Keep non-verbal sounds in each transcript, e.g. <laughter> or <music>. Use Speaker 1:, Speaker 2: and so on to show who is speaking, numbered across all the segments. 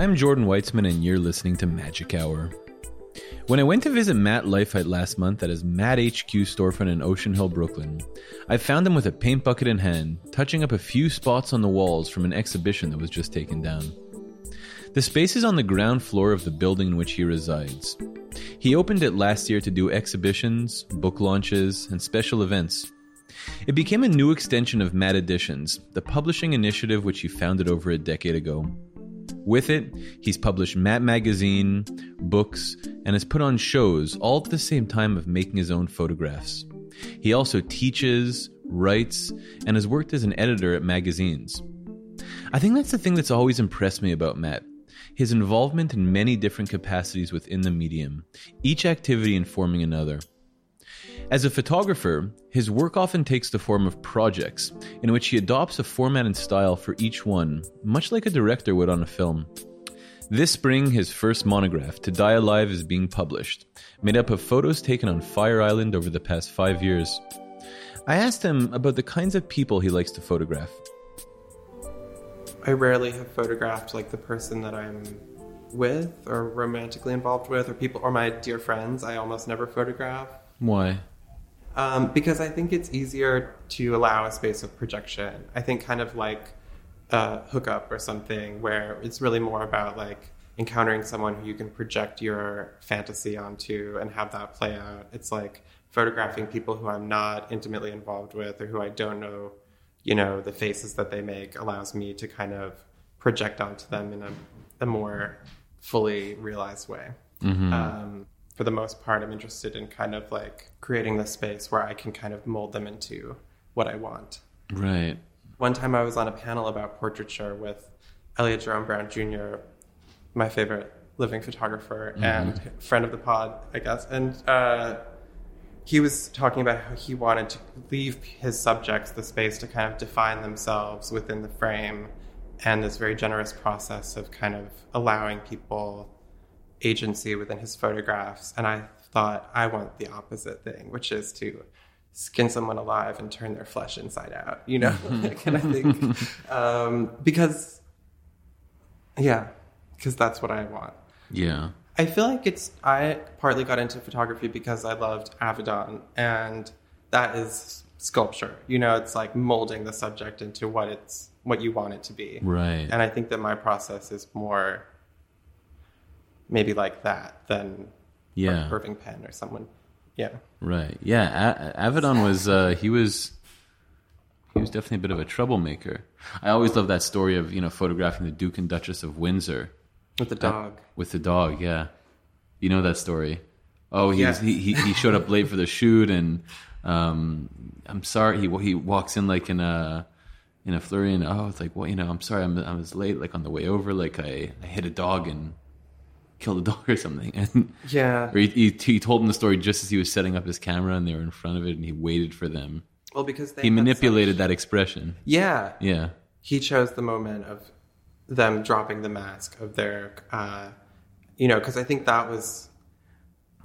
Speaker 1: I'm Jordan Weitzman, and you're listening to Magic Hour. When I went to visit Matt Leifheit last month at his Matte HQ storefront in Ocean Hill, Brooklyn, I found him with a paint bucket in hand, touching up a few spots on the walls from an exhibition that was just taken down. The space is on the ground floor of the building in which he resides. He opened it last year to do exhibitions, book launches, and special events. It became a new extension of Matte Editions, the publishing initiative which he founded over a decade ago. With it, he's published Matte Magazine, books, and has put on shows all at the same time of making his own photographs. He also teaches, writes, and has worked as an editor at magazines. I think that's the thing that's always impressed me about Matt his involvement in many different capacities within the medium, each activity informing another. As a photographer, his work often takes the form of projects, in which he adopts a format and style for each one, much like a director would on a film. This spring, his first monograph, To Die Alive, is being published, made up of photos taken on Fire Island over the past five years. I asked him about the kinds of people he likes to photograph.
Speaker 2: I rarely have photographed like the person that I'm with or romantically involved with or people or my dear friends. I almost never photograph.
Speaker 1: Why?
Speaker 2: Um, because I think it's easier to allow a space of projection. I think kind of like a hookup or something where it's really more about like encountering someone who you can project your fantasy onto and have that play out. It's like photographing people who I'm not intimately involved with or who I don't know, you know, the faces that they make allows me to kind of project onto them in a, a more fully realized way.
Speaker 1: Mm-hmm.
Speaker 2: Um, for the most part, I'm interested in kind of like creating the space where I can kind of mold them into what I want.
Speaker 1: Right.
Speaker 2: One time I was on a panel about portraiture with Elliot Jerome Brown Jr., my favorite living photographer and friend of the pod, I guess. And uh, he was talking about how he wanted to leave his subjects the space to kind of define themselves within the frame and this very generous process of kind of allowing people agency within his photographs. And I thought, I want the opposite thing, which is to skin someone alive and turn their flesh inside out, you know? <laughs> <laughs> and I think, um, because, yeah, because that's what I want.
Speaker 1: Yeah.
Speaker 2: I feel like it's, I partly got into photography because I loved Avedon, and that is sculpture. You know, it's like molding the subject into what it's, what you want it to be.
Speaker 1: Right.
Speaker 2: And I think that my process is more maybe like that than
Speaker 1: Yeah.
Speaker 2: like Irving Penn or someone. Yeah.
Speaker 1: Right. Yeah. A- Avedon was uh, he was he was definitely a bit of a troublemaker. I always love that story of you know photographing the Duke and Duchess of Windsor
Speaker 2: With the dog.
Speaker 1: with the dog. Yeah, you know that story. Oh, he
Speaker 2: Yeah.
Speaker 1: was, he, he he showed up late for the shoot, and um, I'm sorry. He he walks in like in a in a flurry, and oh, it's like well, you know, I'm sorry, I'm I was late. Like on the way over, like I I hit a dog and killed a <laughs> dog or something, and
Speaker 2: Yeah.
Speaker 1: or he, he, he told him the story just as he was setting up his camera and they were in front of it and he waited for them.
Speaker 2: Well, because they
Speaker 1: He manipulated
Speaker 2: such-
Speaker 1: that expression.
Speaker 2: Yeah.
Speaker 1: Yeah.
Speaker 2: He chose the moment of them dropping the mask of their, uh, you know, because I think that was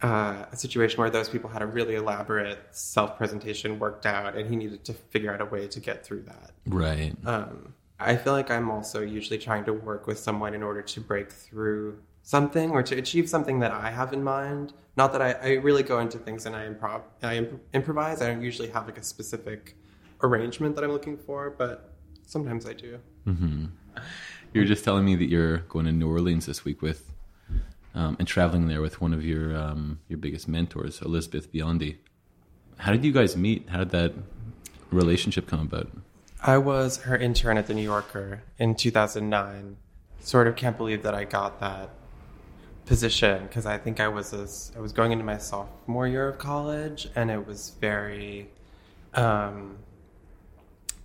Speaker 2: uh, a situation where those people had a really elaborate self presentation worked out, and he needed to figure out a way to get through that.
Speaker 1: Right.
Speaker 2: Um, I feel like I'm also usually trying to work with someone in order to break through something or to achieve something that I have in mind. Not that I, I really go into things and I improv, I imp- improvise. I don't usually have like a specific arrangement that I'm looking for, but sometimes I do.
Speaker 1: You were just telling me that you're going to New Orleans this week with um, and traveling there with one of your um, your biggest mentors, Elizabeth Biondi. How did you guys meet? How did that relationship come about?
Speaker 2: I was her intern at the New Yorker in 2009. Sort of can't believe that I got that position because I think I was a, I was going into my sophomore year of college and it was very um,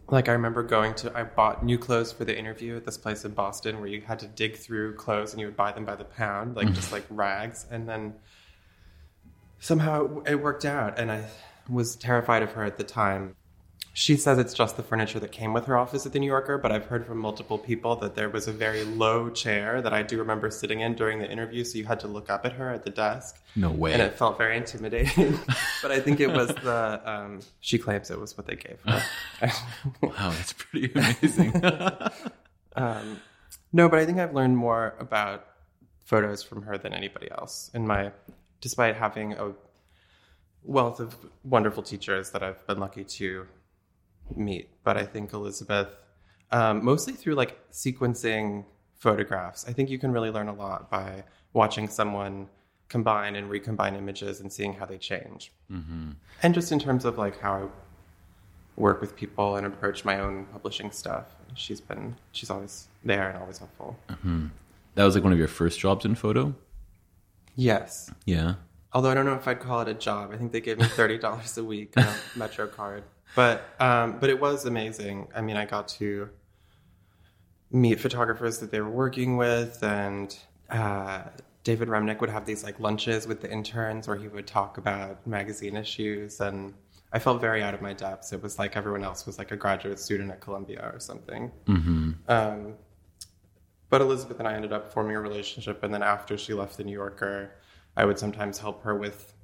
Speaker 2: like I remember going to I bought new clothes for the interview at this place in Boston where you had to dig through clothes and you would buy them by the pound like just like rags and then somehow it, it worked out and I was terrified of her at the time she says it's just the furniture that came with her office at the New Yorker, but I've heard from multiple people that there was a very low chair that I do remember sitting in during the interview, so you had to look up at her at the desk.
Speaker 1: No way.
Speaker 2: And it felt very intimidating. <laughs> but I think it was the, um, she claims it was what they gave her. <laughs>
Speaker 1: wow, that's pretty <laughs> amazing.
Speaker 2: um, No, but I think I've learned more about photos from her than anybody else in my despite having a wealth of wonderful teachers that I've been lucky to meet. But I think Elizabeth, um, mostly through like sequencing photographs, I think you can really learn a lot by watching someone combine and recombine images and seeing how they change. Mm-hmm. And just in terms of like how I work with people and approach my own publishing stuff, she's been, she's always there and always helpful.
Speaker 1: Mm-hmm. That was like one of your first jobs in photo?
Speaker 2: Yes.
Speaker 1: Yeah.
Speaker 2: Although I don't know if I'd call it a job. I think they gave me thirty dollars a week on a <laughs> Metro card. But um, but it was amazing. I mean, I got to meet photographers that they were working with, and uh, David Remnick would have these like lunches with the interns where he would talk about magazine issues, and I felt very out of my depths. It was like everyone else was like a graduate student at Columbia or something. Mm-hmm. Um, but Elizabeth and I ended up forming a relationship, and then after she left the New Yorker I would sometimes help her with,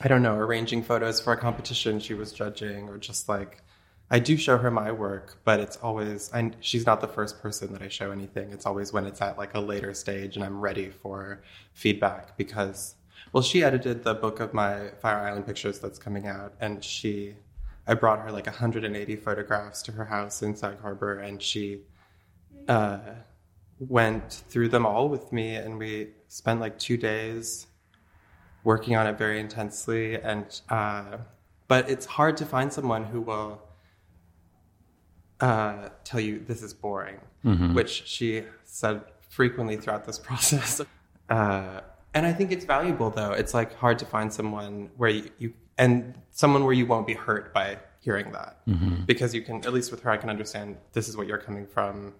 Speaker 2: I don't know, arranging photos for a competition she was judging, or just like, I do show her my work, but it's always, she's not the first person that I show anything. It's always when it's at like a later stage and I'm ready for feedback because, well, she edited the book of my Fire Island pictures that's coming out, and she, I brought her like 180 photographs to her house in Sag Harbor, and she, uh, went through them all with me and we spent like two days working on it very intensely and uh, but it's hard to find someone who will uh, tell you this is boring mm-hmm. which she said frequently throughout this <laughs> process uh, and i think it's valuable though it's like hard to find someone where you, you and someone where you won't be hurt by hearing that mm-hmm. because you can at least with her i can understand this is what you're coming from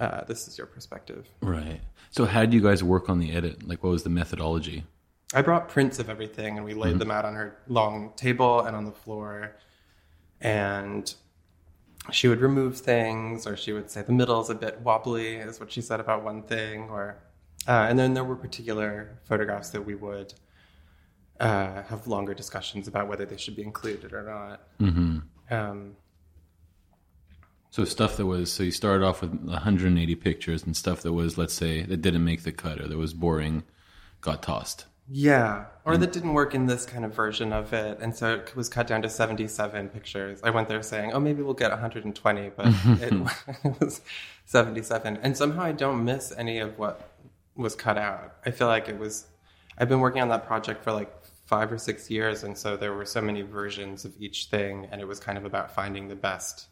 Speaker 2: uh, this is your perspective.
Speaker 1: Right. So, how did you guys work on the edit? Like, what was the methodology?
Speaker 2: I brought prints of everything and we laid mm-hmm. them out on her long table and on the floor. And she would remove things, or she would say the middle is a bit wobbly, is what she said about one thing. Or, uh, and then there were particular photographs that we would uh, have longer discussions about whether they should be included or not. Mm-hmm. Um,
Speaker 1: so stuff that was so you started off with 180 pictures and stuff that was let's say that didn't make the cut or that was boring got tossed.
Speaker 2: Yeah, or that didn't work in this kind of version of it, and so it was cut down to 77 pictures. I went there saying, "Oh, maybe we'll get 120," but <laughs> it, <laughs> it was 77, and somehow I don't miss any of what was cut out. I feel like it was. I've been working on that project for like five or six years, and so there were so many versions of each thing, and it was kind of about finding the best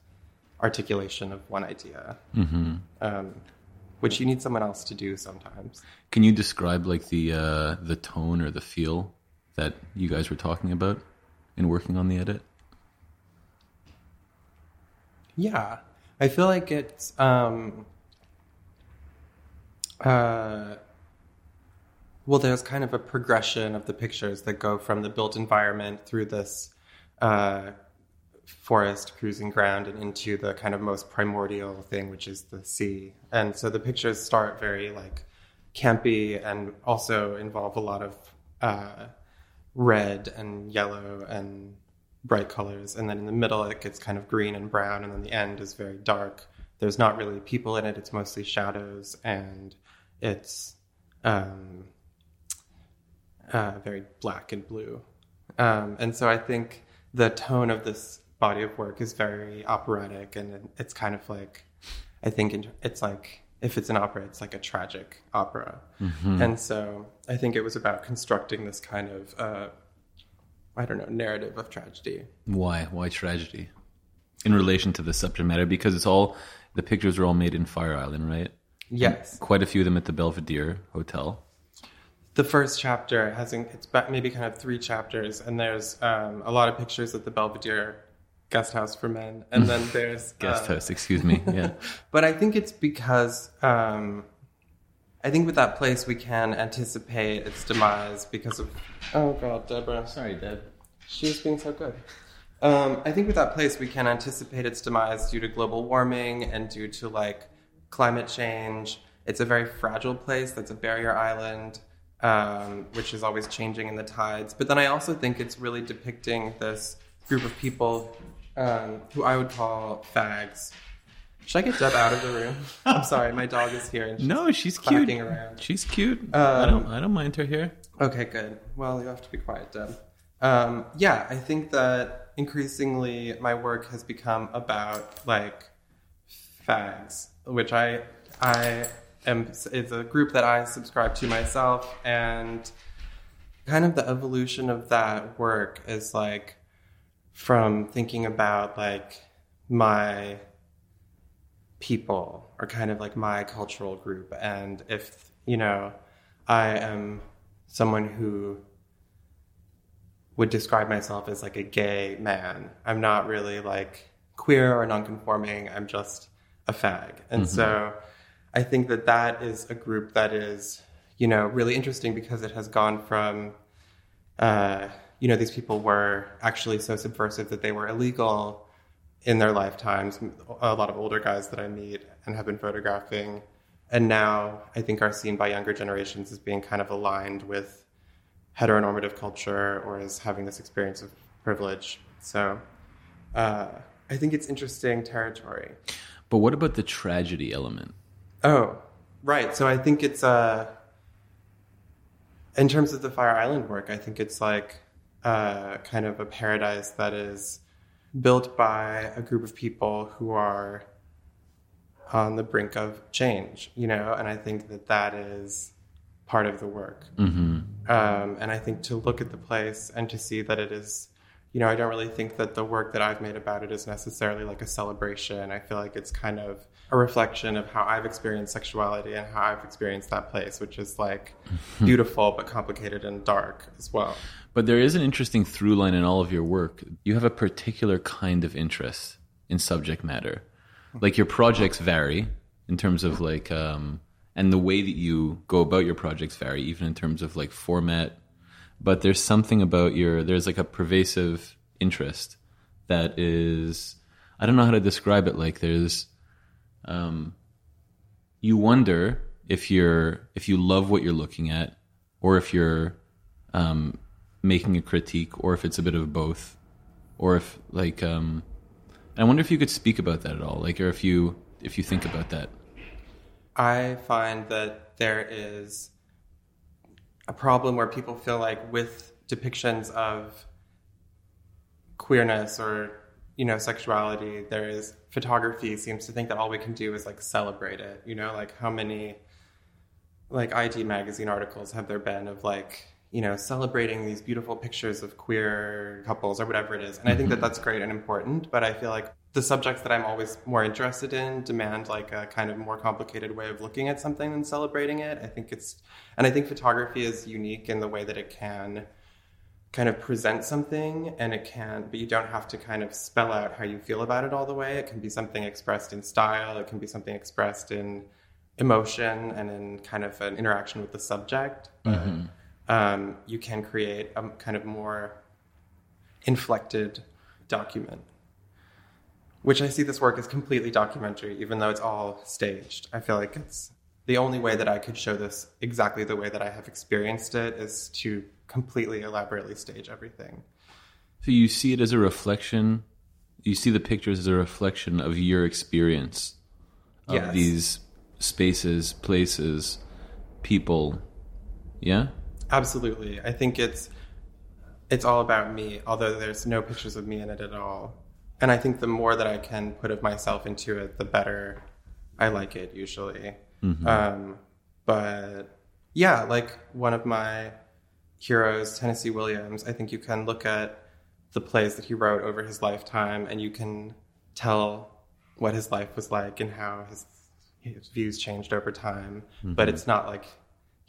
Speaker 2: articulation of one idea, mm-hmm. um, which you need someone else to do sometimes.
Speaker 1: Can you describe like the uh, the tone or the feel that you guys were talking about in working on the edit?
Speaker 2: Yeah, I feel like it's. Um, uh, well, there's kind of a progression of the pictures that go from the built environment through this uh, forest cruising ground and into the kind of most primordial thing, which is the sea. And so the pictures start very like campy and also involve a lot of uh, red and yellow and bright colors. And then in the middle, it gets kind of green and brown. And then the end is very dark. There's not really people in it, it's mostly shadows. And it's um, uh, very black and blue. Um, and so I think the tone of this body of work is very operatic and it's kind of like i think it's like if it's an opera it's like a tragic opera. Mm-hmm. and so i think it was about constructing this kind of uh, i don't know narrative of tragedy.
Speaker 1: Why why tragedy? In relation to the subject matter because it's all the pictures are all made in fire island right?
Speaker 2: Yes.
Speaker 1: and quite a few of them at the belvedere hotel.
Speaker 2: The first chapter has it's maybe kind of three chapters and there's um, a lot of pictures at the belvedere guest house for men, and then <laughs> there's
Speaker 1: guest uh, house. Excuse me. Yeah, <laughs>
Speaker 2: but I think it's because um, I think with that place we can anticipate its demise because of. Oh God, Deborah.
Speaker 1: Sorry, Deb.
Speaker 2: She was being so good. Um, I think with that place we can anticipate its demise due to global warming and due to like climate change. It's a very fragile place. That's a barrier island. Um, which is always changing in the tides. But then I also think it's really depicting this group of people um, who I would call fags, Should I get Deb out of the room? I'm sorry, my dog is here. And she's
Speaker 1: No, she's cute.
Speaker 2: Around.
Speaker 1: She's cute. I
Speaker 2: Um,
Speaker 1: don't. I don't mind her here.
Speaker 2: Okay, good. Well, you have to be quiet, Deb. Um, yeah, I think that increasingly my work has become about like fags, which I I am. It's a group that I subscribe to myself, and kind of the evolution of that work is like from thinking about like my people or kind of like my cultural group. And if you know i am someone who would describe myself as like a gay man i'm not really like queer or nonconforming. I'm just a fag. And so i think that that is a group that is you know really interesting because it has gone from uh, you know, these people were actually so subversive that they were illegal in their lifetimes. A lot of older guys that I meet and have been photographing, and now I think are seen by younger generations as being kind of aligned with heteronormative culture or as having this experience of privilege. So uh, I think it's interesting territory.
Speaker 1: But what about the tragedy element?
Speaker 2: Oh, right. So I think it's uh in terms of the Fire Island work, I think it's like uh, kind of a paradise that is built by a group of people who are on the brink of change, you know, and I think that that is part of the work. Um, and I think to look at the place and to see that it is, you know, I don't really think that the work that I've made about it is necessarily like a celebration. I feel like it's kind of a reflection of how I've experienced sexuality and how I've experienced that place, which is like <laughs> beautiful but complicated and dark as well.
Speaker 1: But there is an interesting through line in all of your work. You have a particular kind of interest in subject matter. Like your projects vary in terms of like, um, and the way that you go about your projects vary, even in terms of like format. But there's something about your, there's like a pervasive interest that is, I don't know how to describe it. Like there's, um, you wonder if you're, if you love what you're looking at or if you're, um, making a critique or if it's a bit of both or if like um i wonder if you could speak about that at all like or if you if you think about that.
Speaker 2: I find that there is a problem where people feel like with depictions of queerness or you know sexuality there is photography seems to think that all we can do is like celebrate it you know like how many like ID magazine articles have there been of like you know celebrating these beautiful pictures of queer couples or whatever it is. And I think that mm-hmm. that's great and important but I feel like the subjects that I'm always more interested in demand like a kind of more complicated way of looking at something than celebrating it. I think it's and I think photography is unique in the way that it can kind of present something and it can but you don't have to kind of spell out how you feel about it all the way. It can be something expressed in style. It can be something expressed in emotion and in kind of an interaction with the subject. But mm-hmm. Um, you can create a kind of more inflected document which i see this work as completely documentary even though it's all staged. I feel like it's the only way that i could show this exactly the way that i have experienced it is to completely elaborately stage everything.
Speaker 1: So you see it as a reflection you see the pictures as a reflection of your experience of
Speaker 2: Yes.
Speaker 1: these spaces places people. Yeah
Speaker 2: Absolutely. I think it's it's all about me, although there's no pictures of me in it at all. And I think the more that I can put of myself into it, the better I like it usually. Um, but yeah, like one of my heroes, Tennessee Williams, I think you can look at the plays that he wrote over his lifetime and you can tell what his life was like and how his, his views changed over time. But it's not like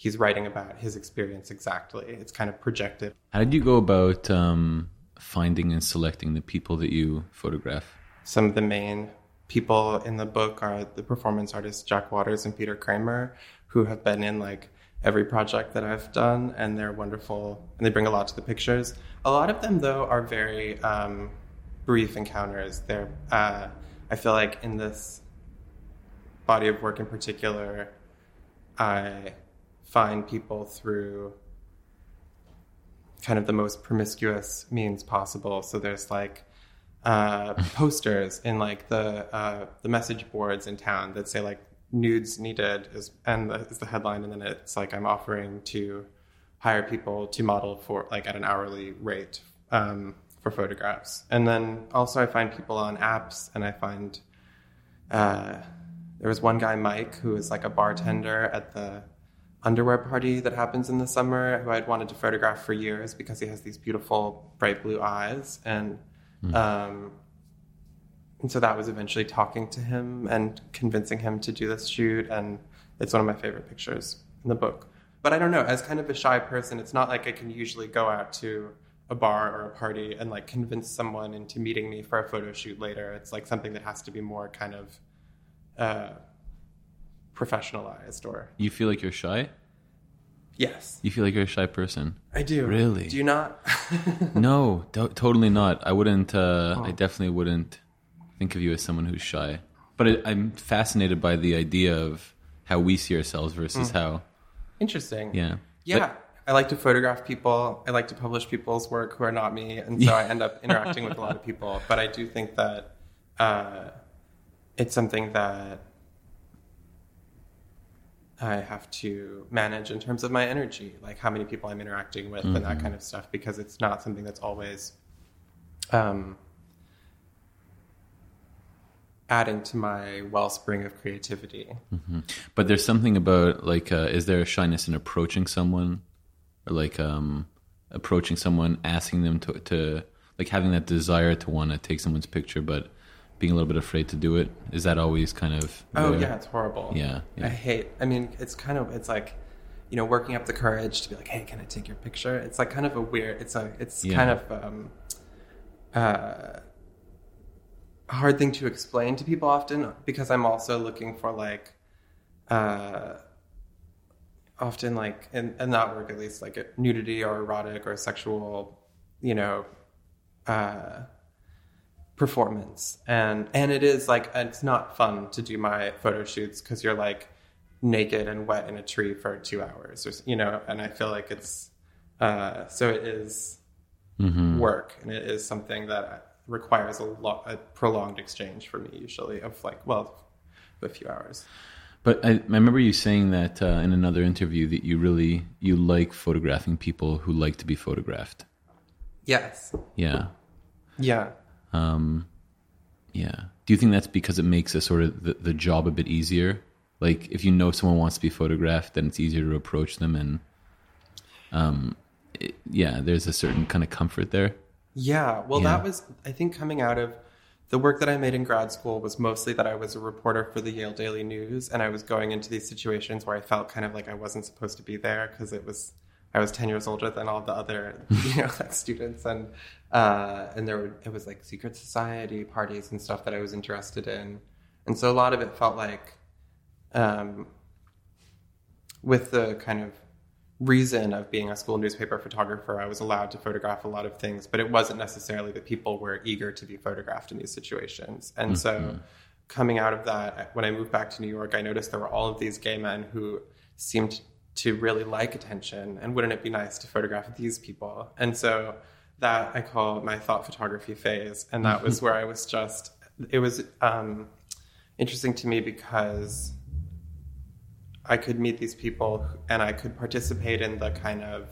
Speaker 2: he's writing about his experience exactly. It's kind of projected.
Speaker 1: how did you go about um finding and selecting the people that you photograph
Speaker 2: Some of the main people in the book are the performance artists Jack Waters and Peter Cramer, who have been in like every project that I've done, and they're wonderful and they bring a lot to the pictures. A lot of them, though, are very um, brief encounters. They're, uh, I feel like, in this body of work in particular, I find people through kind of the most promiscuous means possible. So there's like uh, posters in like the uh, the message boards in town that say like nudes needed is and the, is the headline, and then it's like I'm offering to hire people to model for like at an hourly rate um, for photographs, and then also I find people on apps, and I find uh, there was one guy Mike who is like a bartender at the underwear party that happens in the summer who I'd wanted to photograph for years because he has these beautiful bright blue eyes. And um, and so that was eventually talking to him and convincing him to do this shoot. And it's one of my favorite pictures in the book. But I don't know as kind of a shy person it's not like I can usually go out to a bar or a party and like convince someone into meeting me for a photo shoot later. It's like something that has to be more kind of uh, professionalized or
Speaker 1: You feel like you're shy?
Speaker 2: yes
Speaker 1: You feel like you're a shy person?
Speaker 2: I do.
Speaker 1: Really?
Speaker 2: Do you not? <laughs>
Speaker 1: No, to- totally not. I wouldn't. Uh,
Speaker 2: Oh.
Speaker 1: I definitely wouldn't think of you as someone who's shy. But it, I'm fascinated by the idea of how we see ourselves versus
Speaker 2: Mm.
Speaker 1: how.
Speaker 2: Interesting.
Speaker 1: Yeah.
Speaker 2: Yeah. I like to photograph people. I like to publish people's work who are not me. And so I end up <laughs> interacting with a lot of people. But I do think that uh, it's something that I have to manage in terms of my energy, like how many people I'm interacting with and that kind of stuff, because it's not something that's always um, adding to my wellspring of creativity.
Speaker 1: But there's something about like, uh, is there a shyness in approaching someone, or like um, approaching someone, asking them to, to like having that desire to want to take someone's picture, but being a little bit afraid to do it? Is that always kind of?
Speaker 2: Oh
Speaker 1: there?
Speaker 2: yeah, it's horrible.
Speaker 1: Yeah, yeah.
Speaker 2: I hate. I mean, it's kind of it's like, you know, working up the courage to be like, hey, can I take your picture? It's like kind of a weird. It's a. It's
Speaker 1: Yeah.
Speaker 2: kind of um, uh, a hard thing to explain to people often because I'm also looking for like, uh, often like in, in that work at least like nudity or erotic or sexual, you know, uh, performance. And and it is like it's not fun to do my photo shoots because you're like naked and wet in a tree for two hours or you know and i feel like it's uh so it is work and it is something that requires a lot a prolonged exchange for me usually of like well a few hours.
Speaker 1: But I, I remember you saying that uh, in another interview that you really you like photographing people who like to be photographed.
Speaker 2: yes.
Speaker 1: Yeah,
Speaker 2: yeah
Speaker 1: um, yeah. Do you think that's because it makes a sort of the, the job a bit easier? Like if you know someone wants to be photographed, then it's easier to approach them, and um, it- yeah, there's a certain kind of comfort there.
Speaker 2: Yeah, well,
Speaker 1: Yeah.
Speaker 2: that was, I think, coming out of the work that I made in grad school was mostly that I was a reporter for the Yale Daily News, and I was going into these situations where I felt kind of like I wasn't supposed to be there because it was I was ten years older than all the other <laughs> you know like <laughs> students, and uh, and there were, it was like secret society parties and stuff that I was interested in, and so a lot of it felt like um, with the kind of reason of being a school newspaper photographer, I was allowed to photograph a lot of things, but it wasn't necessarily that people were eager to be photographed in these situations. And so, coming out of that, when I moved back to New York, I noticed there were all of these gay men who seemed to really like attention, and wouldn't it be nice to photograph these people? And so, that I call my thought photography phase, and that was where I was just, it was um, interesting to me because I could meet these people and I could participate in the kind of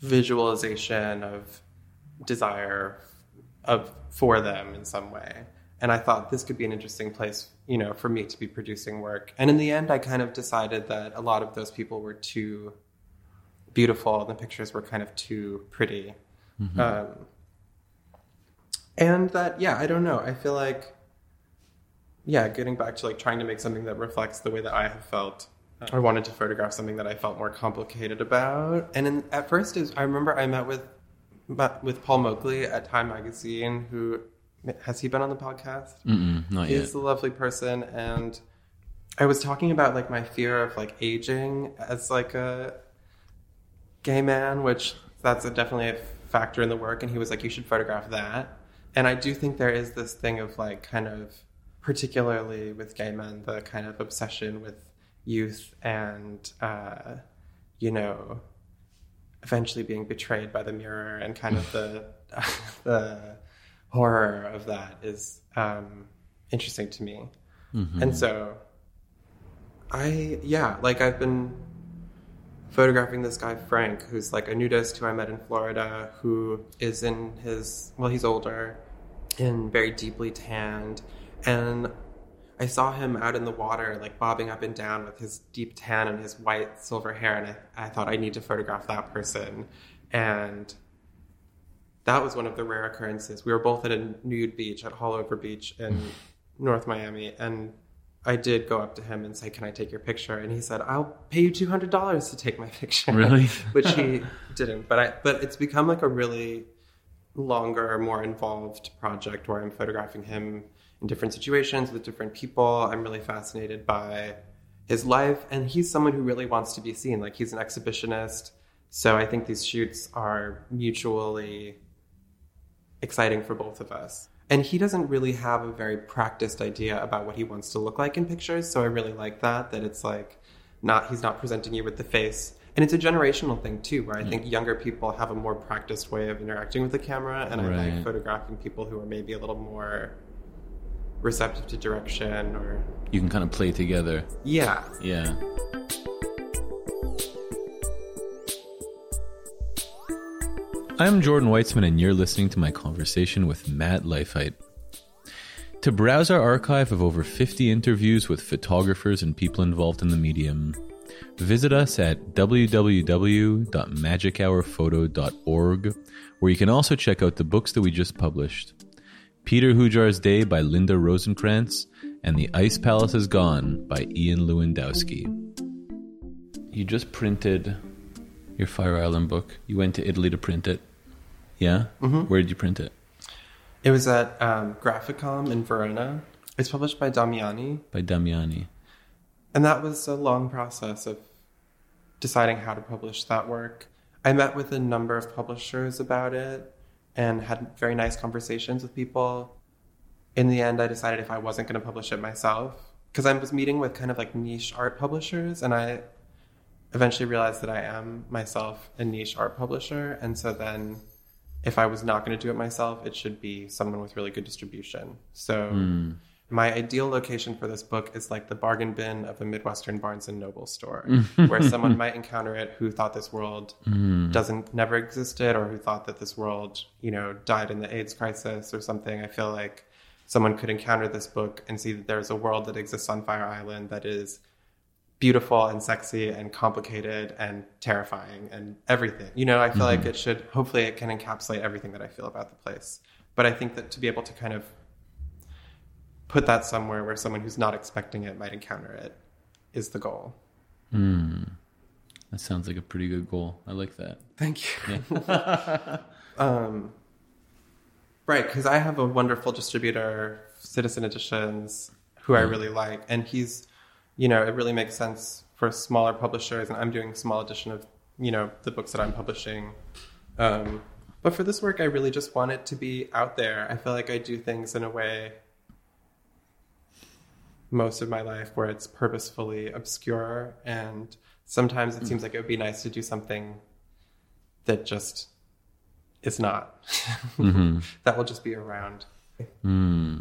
Speaker 2: visualization of desire of for them in some way. And I thought this could be an interesting place, you know, for me to be producing work. And in the end, I kind of decided that a lot of those people were too beautiful. The pictures were kind of too pretty. Um, and that, yeah, I don't know. I feel like yeah, getting back to like trying to make something that reflects the way that I have felt. I wanted to photograph something that I felt more complicated about. And in, at first, is I remember I met with met with Paul Moakley at Time Magazine. Who has he been on the podcast?
Speaker 1: Mm-mm, not yet.
Speaker 2: He's a lovely person, and I was talking about like my fear of like aging as like a gay man, which that's a, definitely a factor in the work. And he was like, "You should photograph that." And I do think there is this thing of like kind of, particularly with gay men, the kind of obsession with youth and, uh, you know, eventually being betrayed by the mirror and kind of <laughs> the <laughs> the horror of that is um, interesting to me. And so I, yeah, like I've been photographing this guy, Frank, who's like a nudist who I met in Florida, who is in his, well, he's older and very deeply tanned. And I saw him out in the water, like bobbing up and down with his deep tan and his white silver hair. And I, I thought I need to photograph that person. And that was one of the rare occurrences. We were both at a nude beach at Haulover Beach in <sighs> North Miami, and I did go up to him and say, "Can I take your picture?" And he said, "I'll pay you two hundred dollars to take my <laughs> picture."
Speaker 1: Really? <laughs>
Speaker 2: Which he didn't. But I. But it's become like a really longer, more involved project where I'm photographing him in different situations with different people. I'm really fascinated by his life, and he's someone who really wants to be seen. Like he's an exhibitionist. So I think these shoots are mutually exciting for both of us. And he doesn't really have a very practiced idea about what he wants to look like in pictures, so I really like that that it's like not he's not presenting you with the face. And it's a generational thing too, where I think younger people have a more practiced way of interacting with the camera and I like photographing people who are maybe a little more receptive to direction or
Speaker 1: You can kind of play together.
Speaker 2: yeah.
Speaker 1: Yeah. I'm Jordan Weitzman, and you're listening to my conversation with Matt Leifheit. To browse our archive of over 50 interviews with photographers and people involved in the medium, visit us at www.magichourphoto.org, where you can also check out the books that we just published Peter Hujar's Day by Linda Rosenkrantz and The Ice Palace is Gone by Ian Lewandowski. You just printed your Fire Island book. You went to Italy to print it. Yeah? Mm-hmm. Where did you print it?
Speaker 2: It was at um, Graphicom in Verona. It's published by Damiani.
Speaker 1: By Damiani.
Speaker 2: And that was a long process of deciding how to publish that work. I met with a number of publishers about it and had very nice conversations with people. In the end, I decided if I wasn't going to publish it myself, because I was meeting with kind of like niche art publishers, and I eventually realized that I am myself a niche art publisher. And so then, if I was not going to do it myself, it should be someone with really good distribution. So. Hmm. My ideal location for this book is like the bargain bin of a Midwestern Barnes and Noble store, <laughs> where someone might encounter it who thought this world hmm. doesn't never existed, or who thought that this world, you know, died in the AIDS crisis or something. I feel like someone could encounter this book and see that there's a world that exists on Fire Island that is beautiful and sexy and complicated and terrifying and everything. You know, I feel like mm-hmm. it should. Hopefully, it can encapsulate everything that I feel about the place. But I think that to be able to kind of put that somewhere where someone who's not expecting it might encounter it is the goal. Hmm.
Speaker 1: That sounds like a pretty good goal. I like that.
Speaker 2: Thank you. <laughs> <laughs> um, right, because I have a wonderful distributor, Citizen Editions, who I mm. really like, and he's, you know, it really makes sense for smaller publishers, and I'm doing a small edition of, you know, the books that I'm publishing. Um, but for this work, I really just want it to be out there. I feel like I do things in a way most of my life where it's purposefully obscure and sometimes it mm. seems like it would be nice to do something that just is not <laughs> mm-hmm. that will just be around hmm.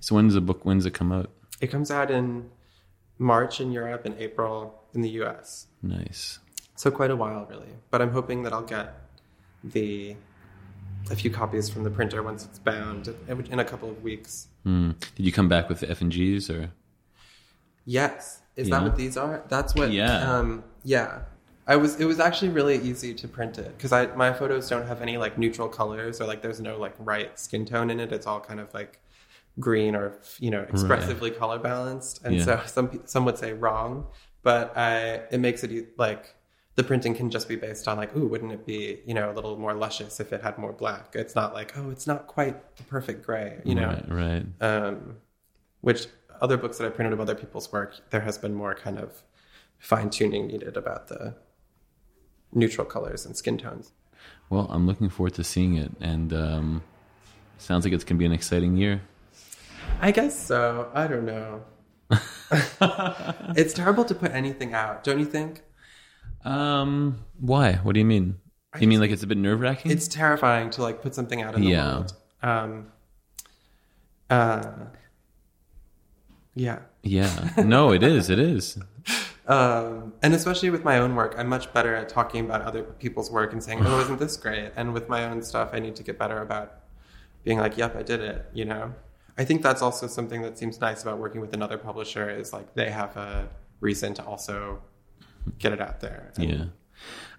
Speaker 1: So when does the book When's it come out?
Speaker 2: it comes out in march in europe and april in the us
Speaker 1: Nice.
Speaker 2: so quite a while really but i'm hoping that i'll get the a few copies from the printer once it's bound in a couple of weeks
Speaker 1: Hmm. Did you come back with the F and G's or?
Speaker 2: Yes. Is
Speaker 1: Yeah.
Speaker 2: that what these are? That's what.
Speaker 1: Yeah.
Speaker 2: Um, yeah. I was. It was actually really easy to print it because I my photos don't have any like neutral colors or like there's no like right skin tone in it. It's all kind of like green or you know expressively color balanced. And
Speaker 1: Yeah.
Speaker 2: so some some would say wrong, but I it makes it like the printing can just be based on like, ooh, wouldn't it be you know a little more luscious if it had more black? It's not like oh, it's not quite the perfect gray, you know
Speaker 1: Right. Right.
Speaker 2: um, which other books that I printed of other people's work, there has been more kind of fine tuning needed about the neutral colors and skin tones.
Speaker 1: Well, I'm looking forward to seeing it, and um, sounds like it's gonna be an exciting year.
Speaker 2: I guess so. I don't know. <laughs> it's terrible to put anything out, don't you think?
Speaker 1: Um, why? What do you mean? You mean like it's a bit nerve wracking?
Speaker 2: It's terrifying to like put something out in the
Speaker 1: Yeah.
Speaker 2: world. Um, uh, yeah.
Speaker 1: Yeah. No, it is. It is. <laughs>
Speaker 2: Um, and especially with my own work, I'm much better at talking about other people's work and saying, "Oh, isn't this great?" And with my own stuff, I need to get better about being like, "Yep, I did it." You know. I think that's also something that seems nice about working with another publisher is like they have a reason to also get it out there. And
Speaker 1: Yeah.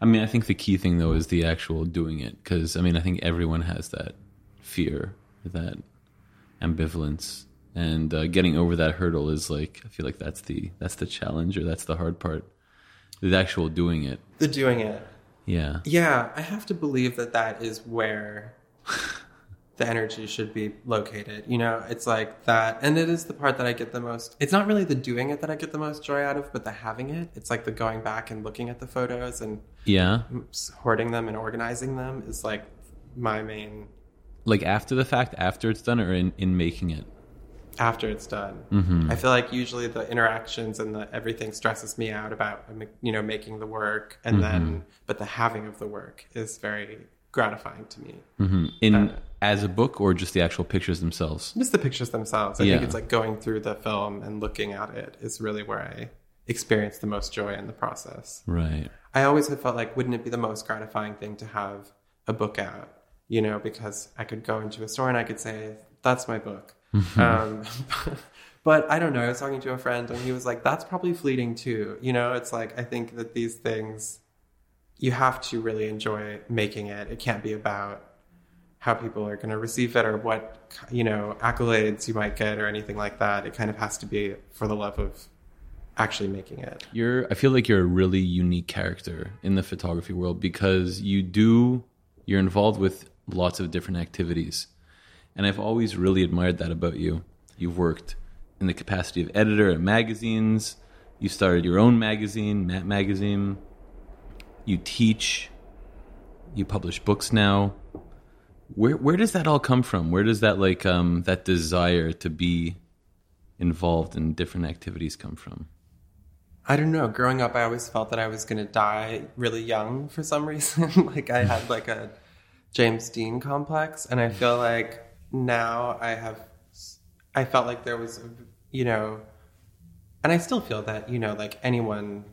Speaker 1: I mean, I think the key thing though is the actual doing it because I mean, I think everyone has that fear, that ambivalence, and uh, getting over that hurdle is like I feel like that's the that's the challenge or that's the hard part. The actual doing it.
Speaker 2: The doing it.
Speaker 1: Yeah.
Speaker 2: Yeah, I have to believe that that is where <laughs> the energy should be located. You know, it's like that, and it is the part that I get the most. It's not really the doing it that I get the most joy out of, but the having it. It's like the going back and looking at the photos and
Speaker 1: Yeah.
Speaker 2: hoarding them and organizing them is like my main
Speaker 1: Like after the fact, after it's done, or in in making it.
Speaker 2: after it's done.
Speaker 1: Mm-hmm.
Speaker 2: I feel like usually the interactions and the everything stresses me out about you know making the work, and
Speaker 1: Mm-hmm.
Speaker 2: then but the having of the work is very gratifying to me.
Speaker 1: hmm In
Speaker 2: Uh,
Speaker 1: as a book or just the actual pictures themselves.
Speaker 2: Just the pictures themselves. I
Speaker 1: Yeah.
Speaker 2: think it's like going through the film and looking at it is really where I experience the most joy in the process.
Speaker 1: Right.
Speaker 2: I always have felt like, wouldn't it be the most gratifying thing to have a book out? You know, because I could go into a store and I could say, "That's my book." um, <laughs> but I don't know. I was talking to a friend and he was like, "That's probably fleeting too." You know, it's like I think that these things you have to really enjoy making it. It can't be about how people are going to receive it or what you know accolades you might get or anything like that. It kind of has to be for the love of actually making it.
Speaker 1: You're I feel like you're a really unique character in the photography world because you do you're involved with lots of different activities. And I've always really admired that about you. You've worked in the capacity of editor at magazines. You started your own magazine, Matte Magazine. You teach. You publish books now. Where where does that all come from? Where does that like um that desire to be involved in different activities come from?
Speaker 2: I don't know. Growing up, I always felt that I was going to die really young for some <laughs> reason. like I had like a James Dean complex, and I feel like now I have. I felt like there was, you know, and I still feel that you know, like anyone.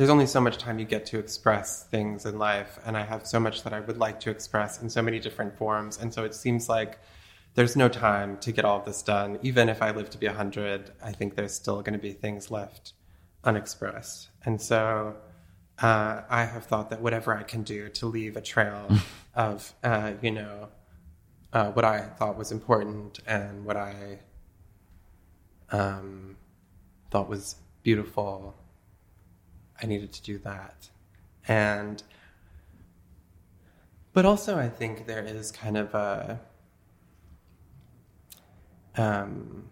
Speaker 2: There's only so much time you get to express things in life, and I have so much that I would like to express in so many different forms, and so it seems like there's no time to get all of this done. Even if I live to be 100, I think there's still going to be things left unexpressed. And so uh, I have thought that whatever I can do to leave a trail <laughs> of, uh, you know, uh, what I thought was important and what I um, thought was beautiful, I needed to do that. And, but also I think there is kind of a, um,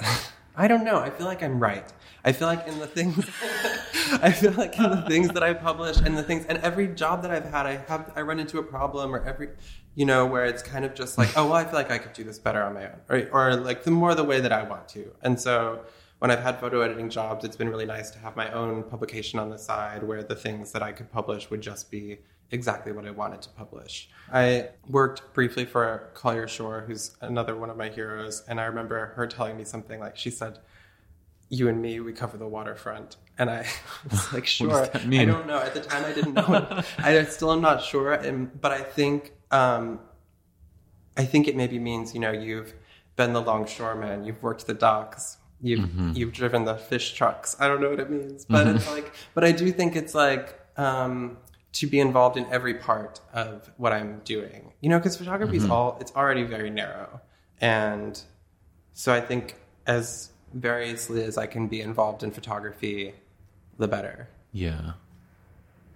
Speaker 2: <laughs> I don't know. I feel like I'm right. I feel like in the things, <laughs> I feel like in the things that I publish and the things, and every job that I've had, I have, I run into a problem or every, you know, where it's kind of just like, oh, well, I feel like I could do this better on my own, or, or like the more the way that I want to. And so when I've had photo editing jobs, it's been really nice to have my own publication on the side where the things that I could publish would just be exactly what I wanted to publish. I worked briefly for Collier Schorr, who's another one of my heroes, and I remember her telling me something like she said, "You and me, we cover the waterfront," and I <laughs> was like, "Sure."
Speaker 1: does that mean?
Speaker 2: I don't know. At the time, I didn't know. I still am not sure, and, but I think um, I think it maybe means you know you've been the longshoreman, you've worked the docks, you've
Speaker 1: Mm-hmm.
Speaker 2: you've driven the fish trucks. I don't know what it means, but it's like, but I do think it's like um, to be involved in every part of what I'm doing. You know, because photography
Speaker 1: Mm-hmm.
Speaker 2: is all it's already very narrow, and so I think as variously as I can be involved in photography, the better.
Speaker 1: Yeah.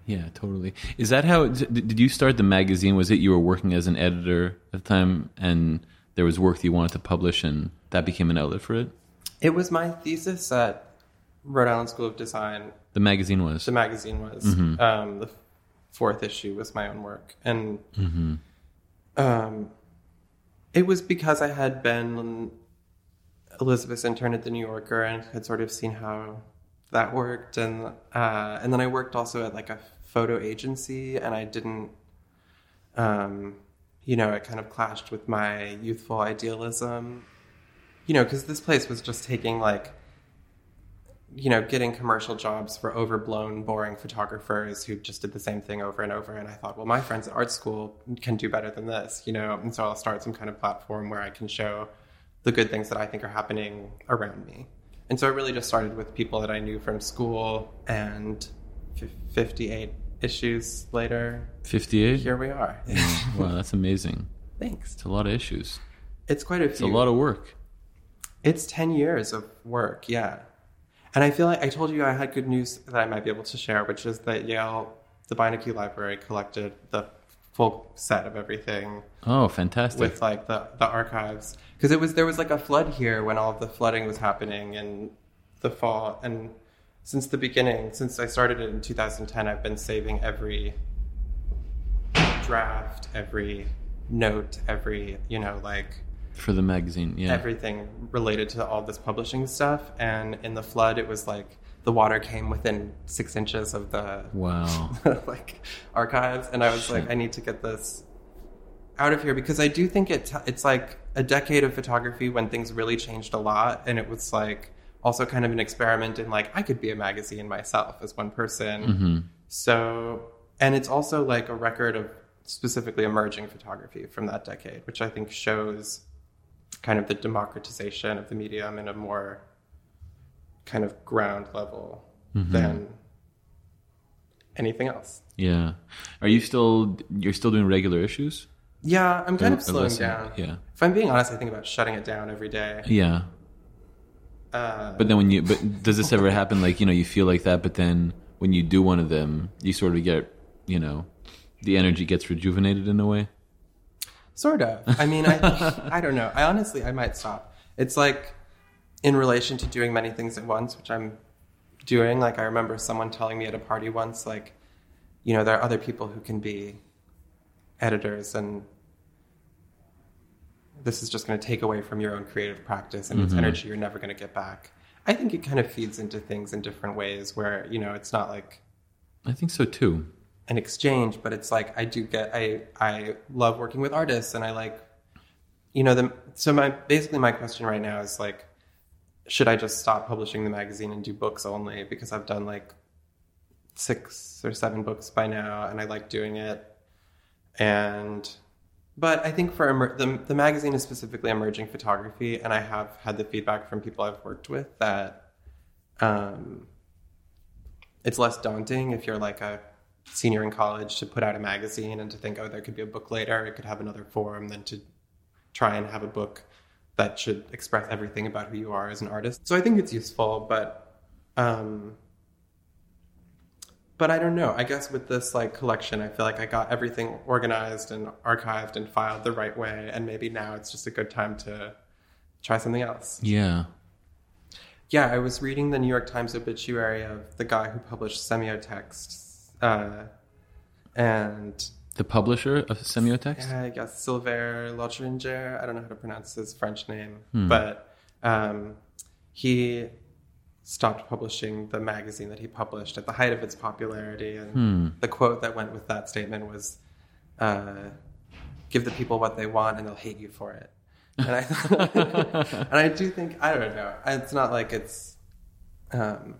Speaker 1: Yeah, totally. Is that how d- did you start the magazine? Was it you were working as an editor at the time and there was work that you wanted to publish and that became an outlet for it?
Speaker 2: It was my thesis at Rhode Island School of Design.
Speaker 1: The magazine was.
Speaker 2: The magazine was um, the fourth issue was my own work, and um, it was because I had been Elizabeth's intern at the New Yorker and had sort of seen how that worked, and uh, and then I worked also at like a photo agency, and I didn't. um, you know, it kind of clashed with my youthful idealism. You know, because this place was just taking like, you know, getting commercial jobs for overblown, boring photographers who just did the same thing over and over. And I thought, well, my friends at art school can do better than this, you know, and so I'll start some kind of platform where I can show the good things that I think are happening around me. And so it really just started with people that I knew from school, and f- 58 issues later,
Speaker 1: 58?
Speaker 2: here we are.
Speaker 1: wow, that's amazing. <laughs>
Speaker 2: Thanks.
Speaker 1: It's a lot of issues.
Speaker 2: It's quite a few.
Speaker 1: It's a lot of work.
Speaker 2: It's 10 years of work, yeah. And I feel like I told you I had good news that I might be able to share, which is that Yale, the Beinecke Library, collected the full set of everything
Speaker 1: Oh, fantastic.
Speaker 2: with like the, the archives. Because it was there was like a flood here when all of the flooding was happening in the fall. And since the beginning, since I started it in 2010, I've been saving every draft, every note, every, you know, like
Speaker 1: For the magazine, yeah.
Speaker 2: everything related to all this publishing stuff. And in the flood, it was like the water came within six inches of the
Speaker 1: wow. <laughs>
Speaker 2: like archives, and I was like, I need to get this out of here because I do think it it's like a decade of photography when things really changed a lot, and it was like also kind of an experiment in like I could be a magazine myself as one person.
Speaker 1: Mm-hmm.
Speaker 2: So, and it's also like a record of specifically emerging photography from that decade, which I think shows kind of the democratization of the medium in a more kind of ground level than anything else.
Speaker 1: Yeah. Are you still you're still doing regular issues?
Speaker 2: Yeah, I'm kind
Speaker 1: Or-
Speaker 2: of slowing down.
Speaker 1: Yeah.
Speaker 2: If I'm being honest, I think about shutting it down every day.
Speaker 1: Yeah.
Speaker 2: Uh,
Speaker 1: But then when you but does this ever happen like, you know, you feel like that but then when you do one of them, you sort of get, you know, the energy gets rejuvenated in a way?
Speaker 2: Sort of. I mean, I I don't know. I honestly I might stop. It's like in relation to doing many things at once, which I'm doing. Like I remember someone telling me at a party once, like, you know, there are other people who can be editors, and this is just going to take away from your own creative practice, and it's mm-hmm. energy you're never going to get back. I think it kind of feeds into things in different ways, where you know, it's not like
Speaker 1: I think so too.
Speaker 2: An exchange, but it's like I do get I I love working with artists and I like you know the so my basically my question right now is like should I just stop publishing the magazine and do books only? Because I've done like six or seven books by now and I like doing it. And but I think for emer- the the magazine is specifically emerging photography and I have had the feedback from people I've worked with that um it's less daunting if you're like a senior in college to put out a magazine and to think, oh, there could be a book later. It could have another form than to try and have a book that should express everything about who you are as an artist. So I think it's useful, but um, but I don't know. I guess with this like collection, I feel like I got everything organized and archived and filed the right way, and maybe now it's just a good time to try something else.
Speaker 1: Yeah.
Speaker 2: Yeah, I was reading the New York Times obituary of the guy who published Semiotext, uh, and
Speaker 1: The publisher of Semiotext?
Speaker 2: yeah, I guess Sylvain Lotringer. I don't know how to pronounce his French name, but um, he stopped publishing the magazine that he published at the height of its popularity, and the quote that went with that statement was, uh, "Give the people what they want, and they'll hate you for it." And I, <laughs> and I do think I don't know. It's not like it's, um,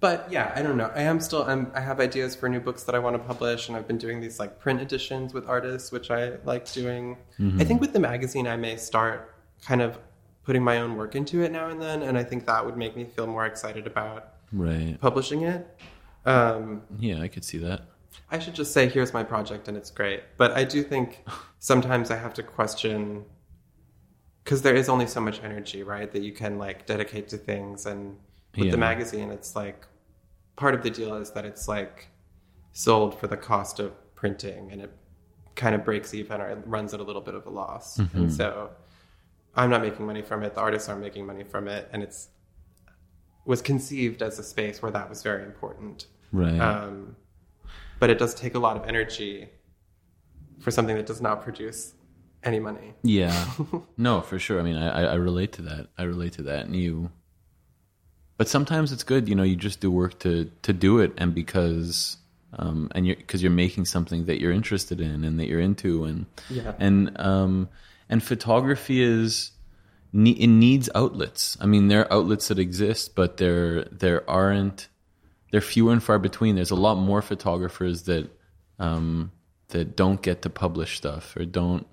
Speaker 2: but yeah, I don't know. I am still. I'm, I have ideas for new books that I want to publish, and I've been doing these like print editions with artists, which I like doing. I think with the magazine, I may start kind of putting my own work into it now and then, and I think that would make me feel more excited about
Speaker 1: Right.
Speaker 2: publishing it. Um,
Speaker 1: Yeah, I could see that.
Speaker 2: I should just say, here's my project and it's great. But I do think <laughs> sometimes I have to question because there is only so much energy, right, that you can like dedicate to things. And with
Speaker 1: Yeah.
Speaker 2: the magazine, it's like part of the deal is that it's like sold for the cost of printing and it kind of breaks even or it runs at a little bit of a loss. And so I'm not making money from it. The artists aren't making money from it. And it's was conceived as a space where that was very important.
Speaker 1: Right.
Speaker 2: Um, but it does take a lot of energy for something that does not produce any money.
Speaker 1: Yeah. <laughs> no, for sure. I mean, I, I I relate to that. I relate to that. And you, but sometimes it's good, you know, you just do work to, to do it. And because um, and you're because you're making something that you're interested in and that you're into, and
Speaker 2: Yeah.
Speaker 1: and um, and photography is it needs outlets. I mean, there are outlets that exist, but there there aren't they're fewer and far between. There's a lot more photographers that um, that don't get to publish stuff or don't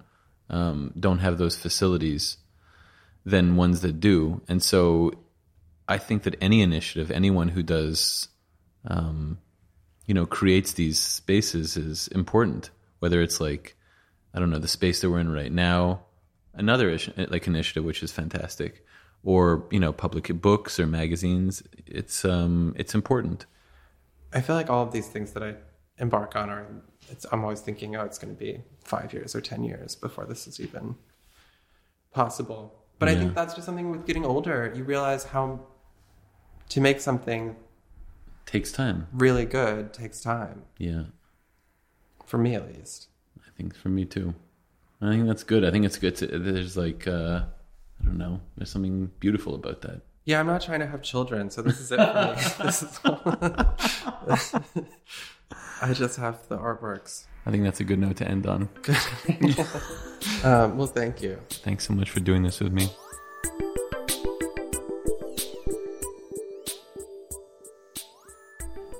Speaker 1: um, don't have those facilities than ones that do. And so, I think that any initiative, anyone who does, um, you know, creates these spaces is important. Whether it's like, I don't know, the space that we're in right now, another ish- like initiative which is fantastic, or you know, public books or magazines. It's um, it's important.
Speaker 2: I feel like all of these things that I embark on are. It's, I'm always thinking, oh, it's going to be five years or ten years before this is even possible. But I think that's just something with getting older. You realize how to make something
Speaker 1: takes time.
Speaker 2: really good takes time.
Speaker 1: Yeah,
Speaker 2: For me, at least.
Speaker 1: I think for me too. I think that's good. I think it's good to. There's like, uh, I don't know. There's something beautiful about that.
Speaker 2: Yeah, I'm not trying to have children, so this is it for me. <laughs> this is I just have the artworks.
Speaker 1: I think that's a good note to end on. <laughs> <laughs>
Speaker 2: Um, well, thank you.
Speaker 1: Thanks so much for doing this with me.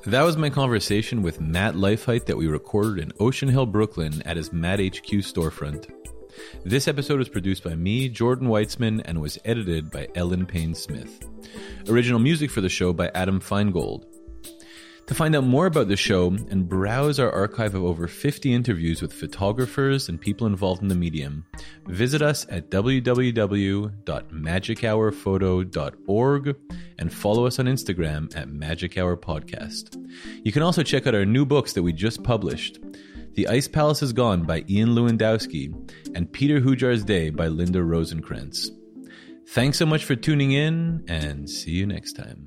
Speaker 1: That was my conversation with Matt Leifheit that we recorded in Ocean Hill, Brooklyn at his Matte HQ storefront. This episode was produced by me, Jordan Weitzman, and was edited by Ellen Payne Smith. Original music for the show by Adam Feingold. To find out more about the show and browse our archive of over 50 interviews with photographers and people involved in the medium, visit us at www.magichourphoto.org and follow us on Instagram at Magic Hour Podcast. You can also check out our new books that we just published The Ice Palace is Gone by Ian Lewandowski and Peter Hujar's Day by Linda Rosenkrantz. Thanks so much for tuning in and see you next time.